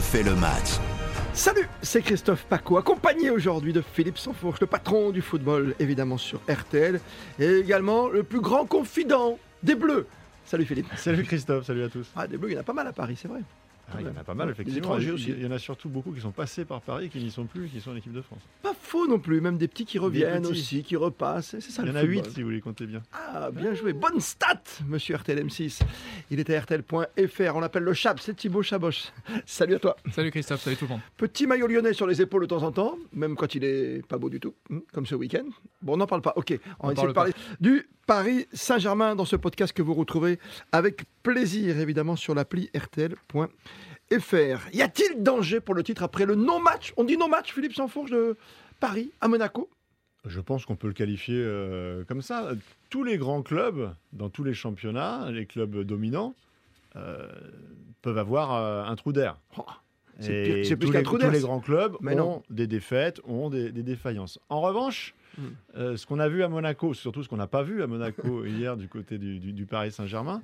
refait le match. Salut, c'est Christophe Paco, accompagné aujourd'hui de Philippe Sansfourche, le patron du football évidemment sur RTL, et également le plus grand confident des Bleus. Salut Philippe. Salut Christophe, salut à tous. Ah, des Bleus, il y en a pas mal à Paris, c'est vrai. Ah, il y en a pas mal, Les effectivement. étrangers aussi. Il y en a surtout beaucoup qui sont passés par Paris et qui n'y sont plus, qui sont en équipe de France. Pas faux non plus, même des petits qui reviennent petits. aussi, qui repassent, c'est ça Il y en a football. 8 si vous les comptez bien. Ah, bien joué. Bonne stat, monsieur RTL M6. Il est à RTL.fr. On l'appelle le Chab, c'est Thibaut Chaboch. Salut à toi. Salut Christophe, salut tout le monde. Petit maillot lyonnais sur les épaules de temps en temps, même quand il est pas beau du tout, hein, comme ce week-end. Bon, on n'en parle pas. Ok, on, va essayer de parle parler du Paris Saint-Germain dans ce podcast que vous retrouverez avec plaisir, évidemment, sur l'appli RTL.fr. Y a-t-il danger pour le titre après le non-match? On dit non-match, Philippe Sansfourche de Paris à Monaco? Je pense qu'on peut le qualifier euh, comme ça. Tous les grands clubs, dans tous les championnats, les clubs dominants, euh, peuvent avoir euh, un trou d'air. Oh, c'est Et plus qu'un trou d'air, Tous les grands clubs Mais ont non. des défaites, ont des, des défaillances. En revanche, Euh, ce qu'on a vu à Monaco, surtout ce qu'on n'a pas vu à Monaco hier du côté du, du- du Paris Saint-Germain,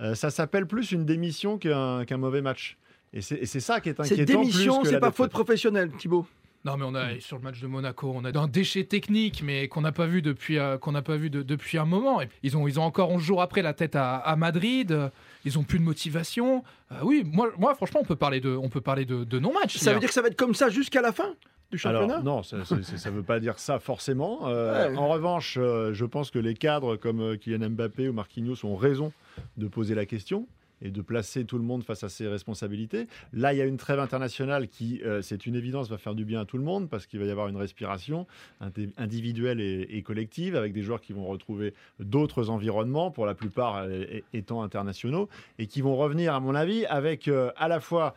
euh, ça s'appelle plus une démission qu'un mauvais match. Et c'est c'est ça qui est C'est inquiétant. démission, plus que c'est pas faute professionnelle, Thibaut? Non mais on a sur le match de Monaco, on a un déchet technique mais qu'on n'a pas vu depuis euh, qu'on n'a pas vu de- depuis un moment. Et ils ont ils ont encore 11 jours après la tête à, à Madrid. Ils ont plus de motivation. Euh, oui, moi moi franchement on peut parler de on peut parler de, de non match. Ça veut dire que ça va être comme ça jusqu'à la fin? Du championnat? Alors non, ça ne veut pas dire ça forcément. Euh, Ouais. En revanche, euh, je pense que les cadres comme euh, Kylian Mbappé ou Marquinhos ont raison de poser la question et de placer tout le monde face à ses responsabilités. Là, il y a une trêve internationale qui, euh, c'est une évidence, va faire du bien à tout le monde parce qu'il va y avoir une respiration indi- individuelle et, et collective avec des joueurs qui vont retrouver d'autres environnements, pour la plupart euh, étant internationaux, et qui vont revenir, à mon avis, avec euh, à la fois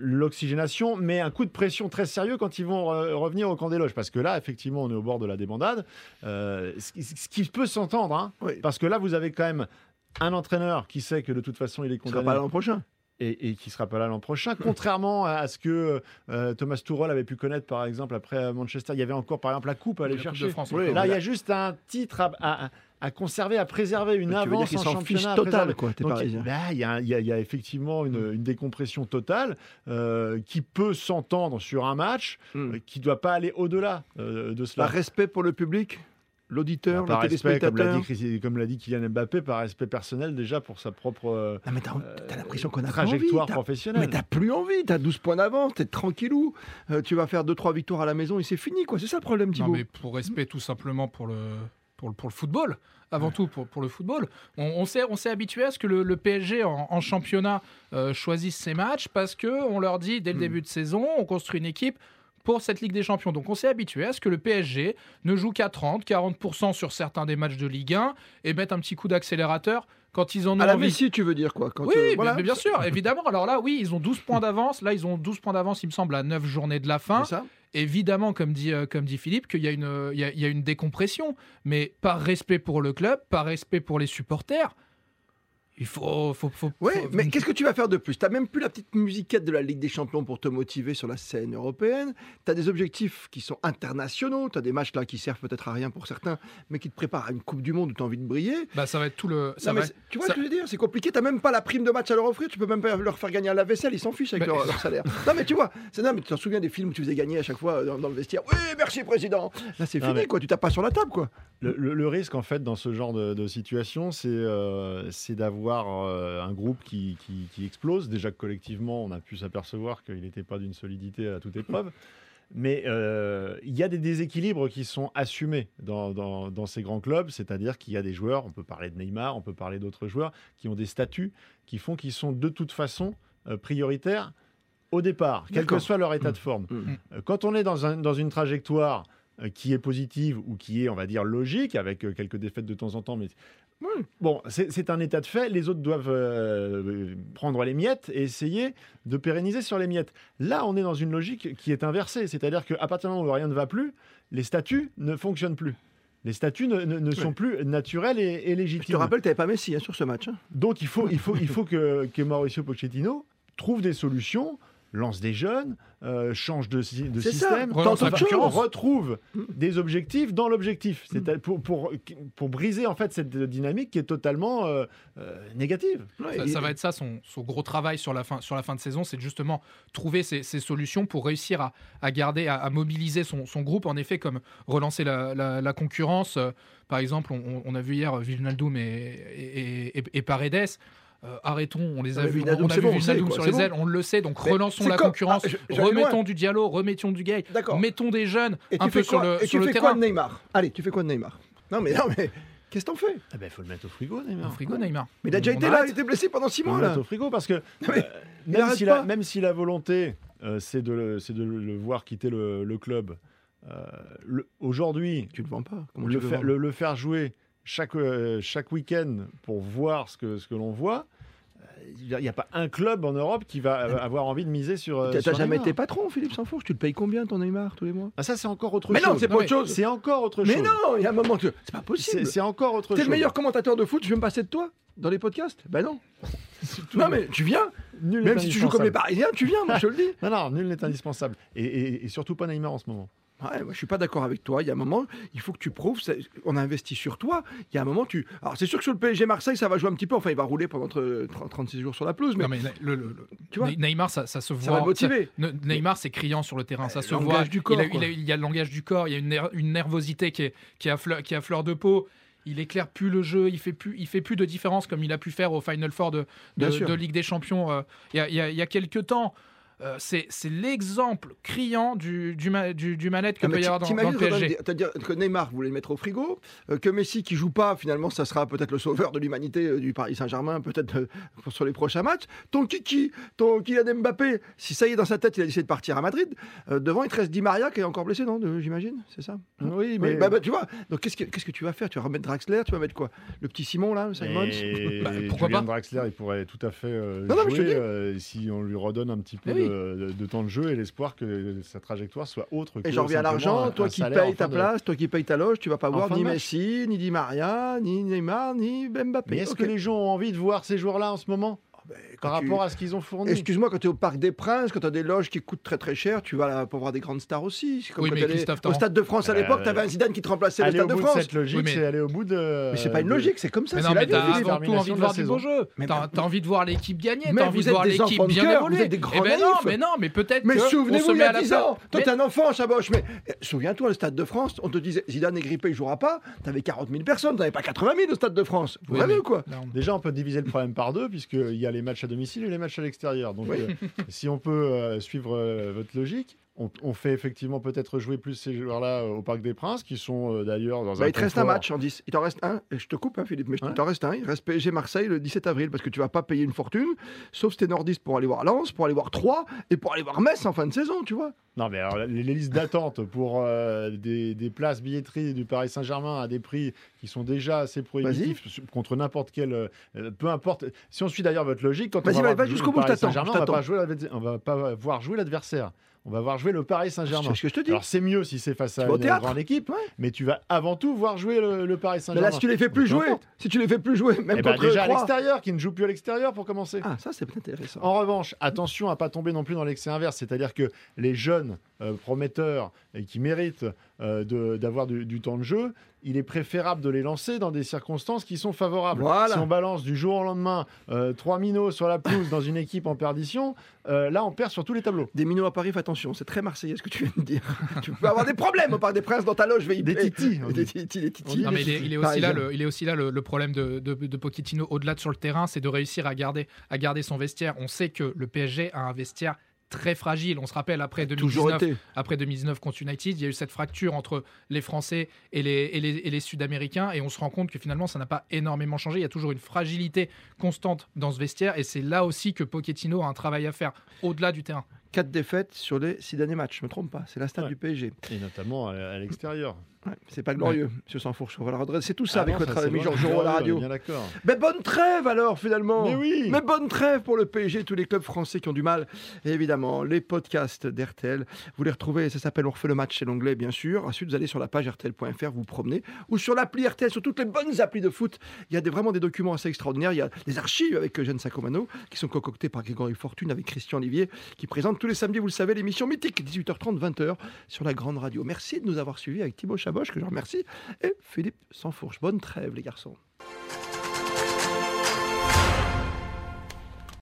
l'oxygénation, mais un coup de pression très sérieux quand ils vont euh, revenir au camp des loges. Parce que là, effectivement, on est au bord de la débandade. Euh, ce, qui- ce peut s'entendre, hein, Oui. parce que là, vous avez quand même un entraîneur qui sait que de toute façon, il est sera condamné pas l'an prochain. Et, et qui sera pas là l'an prochain. Contrairement à ce que euh, Thomas Tuchel avait pu connaître, par exemple, après euh, Manchester, il y avait encore, par exemple, la coupe à aller La Coupe de chercher. France, Oui. Là, il y a juste un titre à, à- à conserver, à préserver, une dire avance en fichent championnat. à total, préserver. quoi, t'es Donc, parisien. bah, Il y, a- il y a- il y a effectivement une, une décompression totale euh, qui peut s'entendre sur un match, Hmm. euh, qui ne doit pas aller au-delà euh, de cela. Par respect pour le public, l'auditeur, par le respect, comme l'a dit, Chris- comme l'a dit Kylian Mbappé, par respect personnel déjà pour sa propre euh, Non, mais t'as t'as l'impression qu'on a pas trajectoire envie, t'as- professionnelle. Mais t'as plus envie, t'as 12 points d'avance, t'es tranquillou. Euh, tu vas faire 2-3 victoires à la maison et c'est fini, quoi. C'est ça le problème, Non Thibaut. mais pour respect tout simplement pour le pour le, pour le football. Avant tout pour, pour le football, on, on s'est on s'est habitué à ce que le, le PSG en, en championnat euh, choisisse ses matchs parce que on leur dit dès le Hmm. début de saison, on construit une équipe pour cette Ligue des Champions. Donc on s'est habitué à ce que le PSG ne joue qu'à 30, 40% sur certains des matchs de Ligue 1 et mette un petit coup d'accélérateur quand ils en ont À la envie. Messi, tu veux dire quoi quand, Oui, euh, mais- voilà. mais bien sûr, évidemment. Alors là, oui, ils ont 12 points d'avance. Là, ils ont 12 points d'avance, il me semble, à 9 journées de la fin. Ça Évidemment, comme dit, euh, comme dit Philippe, qu'il y, a une, euh, il y, a, il y a une décompression. Mais par respect pour le club, par respect pour les supporters, il faut. faut, faut faut- mais qu'est-ce que tu vas faire de plus? T'as même plus la petite musiquette de la Ligue des Champions pour te motiver sur la scène européenne. T'as des objectifs qui sont internationaux. T'as des matchs là qui servent peut-être à rien pour certains, mais qui te préparent à une Coupe du Monde où t'as envie de briller. Bah, ça va être tout le. Ça Non, va- tu vois ça- ce que je veux dire? C'est compliqué. T'as même pas la prime de match à leur offrir. Tu peux même pas leur faire gagner à la vaisselle. Ils s'en fichent avec Mais- leur, leur salaire. non, mais tu vois. C'est non, mais tu te souviens des films où tu faisais gagner à chaque fois dans, dans le vestiaire. Oui, merci président. Là, c'est fini. mais- Quoi. Tu tapes pas sur la table, quoi. Le, le- le risque, en fait, dans ce genre de, de situation, c'est euh, c'est d'avoir euh, un groupe qui, qui- qui explose. Déjà que collectivement, on a pu s'apercevoir qu'il n'était pas d'une solidité à toute épreuve. Mais euh, il y a des déséquilibres qui sont assumés dans, dans- dans ces grands clubs, c'est-à-dire qu'il y a des joueurs, on peut parler de Neymar, on peut parler d'autres joueurs, qui ont des statuts qui font qu'ils sont de toute façon euh, prioritaires au départ, quel que soit leur état de forme. Mm. Euh, Quand on est dans, un- dans une trajectoire qui est positive ou qui est, on va dire, logique, avec quelques défaites de temps en temps, mais Oui. bon, c'est un état de fait. Les autres doivent euh, prendre les miettes et essayer de pérenniser sur les miettes. Là, on est dans une logique qui est inversée, c'est-à-dire qu'à partir du moment où rien ne va plus, les statuts ne fonctionnent plus. Les statuts ne, ne- ne sont plus naturels et, et Je te légitimes. rappelle, t'avais pas Messi hein, sur ce match. hein. Donc il faut, il faut, il faut que, que Mauricio Pochettino trouve des solutions lance des jeunes, euh, change de, ça, système, retrouve Mm. des objectifs dans l'objectif. C'est pour, pour, pour briser en fait cette dynamique qui est totalement euh, euh, négative. Ouais, Ça, et- ça va être ça son, son gros travail sur la fin, sur la fin de saison, c'est de justement trouver ces, ces solutions pour réussir à, à garder, à, à mobiliser son, son groupe. En effet, comme relancer la, la- la concurrence. Euh, par exemple, on, on a vu hier Vilnaldoum et, et, et- et Paredes. Euh, arrêtons, on les a Ah, vus, on a vu bon, quoi, sur les bon. ailes, on le sait, donc Mais relançons la comme- concurrence, Ah, je- remettons loin. du Diallo, remettons du Gay, mettons des jeunes Et un tu peu fais sur quoi, le, et sur tu le fais quoi de Neymar? Allez, tu fais quoi de Neymar? Non mais non mais qu'est-ce que t'en fais? Il faut le mettre au frigo, Neymar. Au frigo, Neymar. Mais il a déjà été là, il était blessé pendant six Faut mois le mettre là. au frigo parce que euh, il même, si la, pas. même si la volonté euh, c'est de, le- c'est de le voir quitter le, le club, euh, aujourd'hui, Tu le vends pas. Le faire jouer chaque, euh, chaque week-end pour voir ce que, ce que l'on voit, euh, il n'y a, pas un club en Europe qui va euh, avoir envie de miser sur. T'as jamais été patron, Philippe Sansfourche Tu le payes combien ton Neymar tous les mois? Ah, ça, c'est encore autre Mais chose. non, c'est pas autre chose. C'est encore autre Mais chose. non, il y a un moment que c'est pas possible. c'est encore autre T'es chose. le meilleur commentateur de foot, je veux me passer de toi dans les podcasts? Ben non. Non mais tu viens, Nul même si tu joues comme les. Parisiens, tu viens, moi je te le dis. Non, non, nul n'est indispensable. Et, et- et surtout pas Neymar en ce moment. Ouais, moi, je suis pas d'accord avec toi. Il y a un moment, il faut que tu prouves. On a investi sur toi. Il y a un moment, tu. Alors, c'est sûr que sur le PSG Marseille, ça va jouer un petit peu. Enfin, il va rouler pendant tre- 30 36 jours sur la pelouse. Mais, Non, mais le- le- le- tu vois, Ne- Neymar, ça, ça se voit. ça va motiver. Ne- Neymar, c'est criant sur le terrain, ça se voit. du corps, il, a- quoi. il a- il y a le langage du corps, il y a une, ner- une nervosité qui est, qui, est à fleur, qui est à fleur de peau. Il éclaire plus le jeu, il fait plus, il fait plus de différence comme il a pu faire au Final Four de, Ligue des Champions euh, il y, a, il y a- il y a quelques temps. Euh, c'est l'exemple criant du, du, ma- du, du manette que Ah, mais peut y avoir dans, le PSG. C'est-à-dire que Neymar voulait le mettre au frigo, euh, que Messi qui joue pas, finalement, ça sera peut-être le sauveur de l'humanité euh, du Paris Saint-Germain, peut-être euh, pour- sur les prochains matchs. Ton Kiki, ton Kylian Mbappé, si ça y est dans sa tête, il a décidé de partir à Madrid. euh, devant, il te reste Di Maria qui est encore blessé, non J'imagine, c'est ça? Oui, Oui, bah, bah, tu vois. Donc qu'est-ce que qu'est-ce que tu vas faire? Tu vas remettre Draxler, tu vas mettre quoi? Le petit Simon là, Et Bah, pourquoi Julian pas Draxler, il pourrait tout à fait euh, Non, non, mais je te jouer dis. euh, si on lui redonne un petit peu oui. de, de- de temps de jeu et l'espoir que sa trajectoire soit autre. Et que j'en reviens à l'argent, toi qui payes ta de- place, toi qui payes ta loge, tu vas pas voir ni. Messi, ni Di Maria, ni Neymar, ni Mbappé. Mais est-ce que les gens ont envie de voir ces joueurs-là en ce moment? Quand par tu- rapport à ce qu'ils ont fourni Excuse-moi, quand tu es au Parc des Princes, quand tu as des loges qui coûtent très très cher, tu vas là pour voir des grandes stars aussi. C'est comme Oui, quand mais au Stade de France à Euh, l'époque, tu avais un Zidane qui te remplaçait le Aller Stade de bout de France. cette logique, Oui, mais- c'est aller au bout de. Mais c'est pas une logique, c'est comme ça. Mais c'est non, la mais vie, t'as avant tout envie de de voir la du saison. beau jeu. Mais T'as bah- t'as envie de voir l'équipe gagner, Mais t'as envie vous de êtes voir des l'équipe bien évoluer. vous êtes des Eh grands ben non, mais non, mais peut-être Mais souvenez-vous, il y a la 10 place. ans, toi Mais- t'es un enfant, Chaboche, mais eh, souviens-toi, le Stade de France, on te disait Zidane est grippé, il jouera pas, t'avais 40 000 personnes, t'avais pas 80 000 au Stade de France. Vous mais- ou quoi? Déjà, on peut diviser le problème par deux, puisqu'il y a les matchs à domicile et les matchs à l'extérieur. Donc, Oui. euh, si on peut euh, suivre euh, votre logique, on, on fait effectivement peut-être jouer plus ces joueurs-là euh, au Parc des Princes, qui sont euh, d'ailleurs dans Bah, un. il te reste un match en 10. Il t'en reste un. Et je te coupe, hein, Philippe, mais il t'en reste un. Il reste PSG Marseille le 17 avril parce que tu vas pas payer une fortune, sauf si t'es nordiste pour aller voir Lens, pour aller voir Troyes et pour aller voir Metz en fin de saison, tu vois. Non, mais alors, les, les listes d'attente pour euh, des, des places billetterie du Paris Saint-Germain à des prix qui sont déjà assez prohibitifs contre n'importe quel. euh, peu importe. Si on suit d'ailleurs votre logique, quand on va, va- jusqu'au bout, je Paris t'attends, Saint-Germain, on va pas t'attends. jouer l'adver- on va pas voir jouer l'adversaire. On va voir jouer le Paris Saint-Germain. C'est ce que je te dis. Alors c'est mieux si c'est face à une grande équipe, Ouais. mais tu vas avant tout voir jouer le, le Paris Mais Saint-Germain. là, si tu les fais plus jouer, si tu les fais plus jouer, même Eh ben, contre déjà à l'extérieur, qui ne joue plus à l'extérieur pour commencer. Ah, ça c'est intéressant. En revanche, attention à pas tomber non plus dans l'excès inverse, c'est-à-dire que les jeunes euh, prometteurs et qui méritent euh, d'avoir du, du temps de jeu, il est préférable de les lancer dans des circonstances qui sont favorables. Voilà. Si on balance du jour au lendemain euh, trois minots sur la pelouse dans une équipe en perdition, euh, là on perd sur tous les tableaux. Des minots à Paris, fais attention, c'est très marseillais ce que tu viens de dire. tu peux avoir des problèmes au Parc des Princes dans ta loge, je vais y Des titis, Des titis, des titis. Non, mais il est, il est aussi là, le, il est aussi là le, le problème de, de, de Pochettino au-delà de sur le terrain, c'est de réussir à garder, à garder son vestiaire. On sait que le PSG a un vestiaire très fragile. On se rappelle après Toujours 2019, été. après 2019 contre United, il y a eu cette fracture entre les Français et les, et les, et les Sud-Américains, et on se rend compte que finalement ça n'a pas énormément changé. Il y a toujours une fragilité constante dans ce vestiaire, et c'est là aussi que Pochettino a un travail à faire au-delà du terrain. Quatre défaites sur les six derniers matchs, je me trompe pas, c'est la stat Ouais. du PSG. Et notamment à l'extérieur. Ouais, c'est pas glorieux, monsieur Sansfourche. On va la redresser tout ça Ah avec non, notre ça, c'est ami Georges Roux à la est radio. Bien d'accord. Mais bonne trêve alors finalement Mais oui. Mais bonne trêve pour le PSG, tous les clubs français qui ont du mal. Et évidemment, les podcasts d'RTL, vous les retrouvez, ça s'appelle On refait le match, c'est l'onglet bien sûr. Ensuite, vous allez sur la page RTL.fr, vous vous promenez, ou sur l'appli RTL, sur toutes les bonnes applis de foot. Il y a des, vraiment des documents assez extraordinaires. Il y a des archives avec Eugène Sacomano, qui sont concoctées par Grégory Fortune, avec Christian Olivier, qui présente tous les samedis, vous le savez, l'émission mythique, 18h30, 20h, sur la grande radio. Merci de nous avoir suivis avec Thibaut Que je remercie, et Philippe Sansfourche. Bonne trêve, les garçons.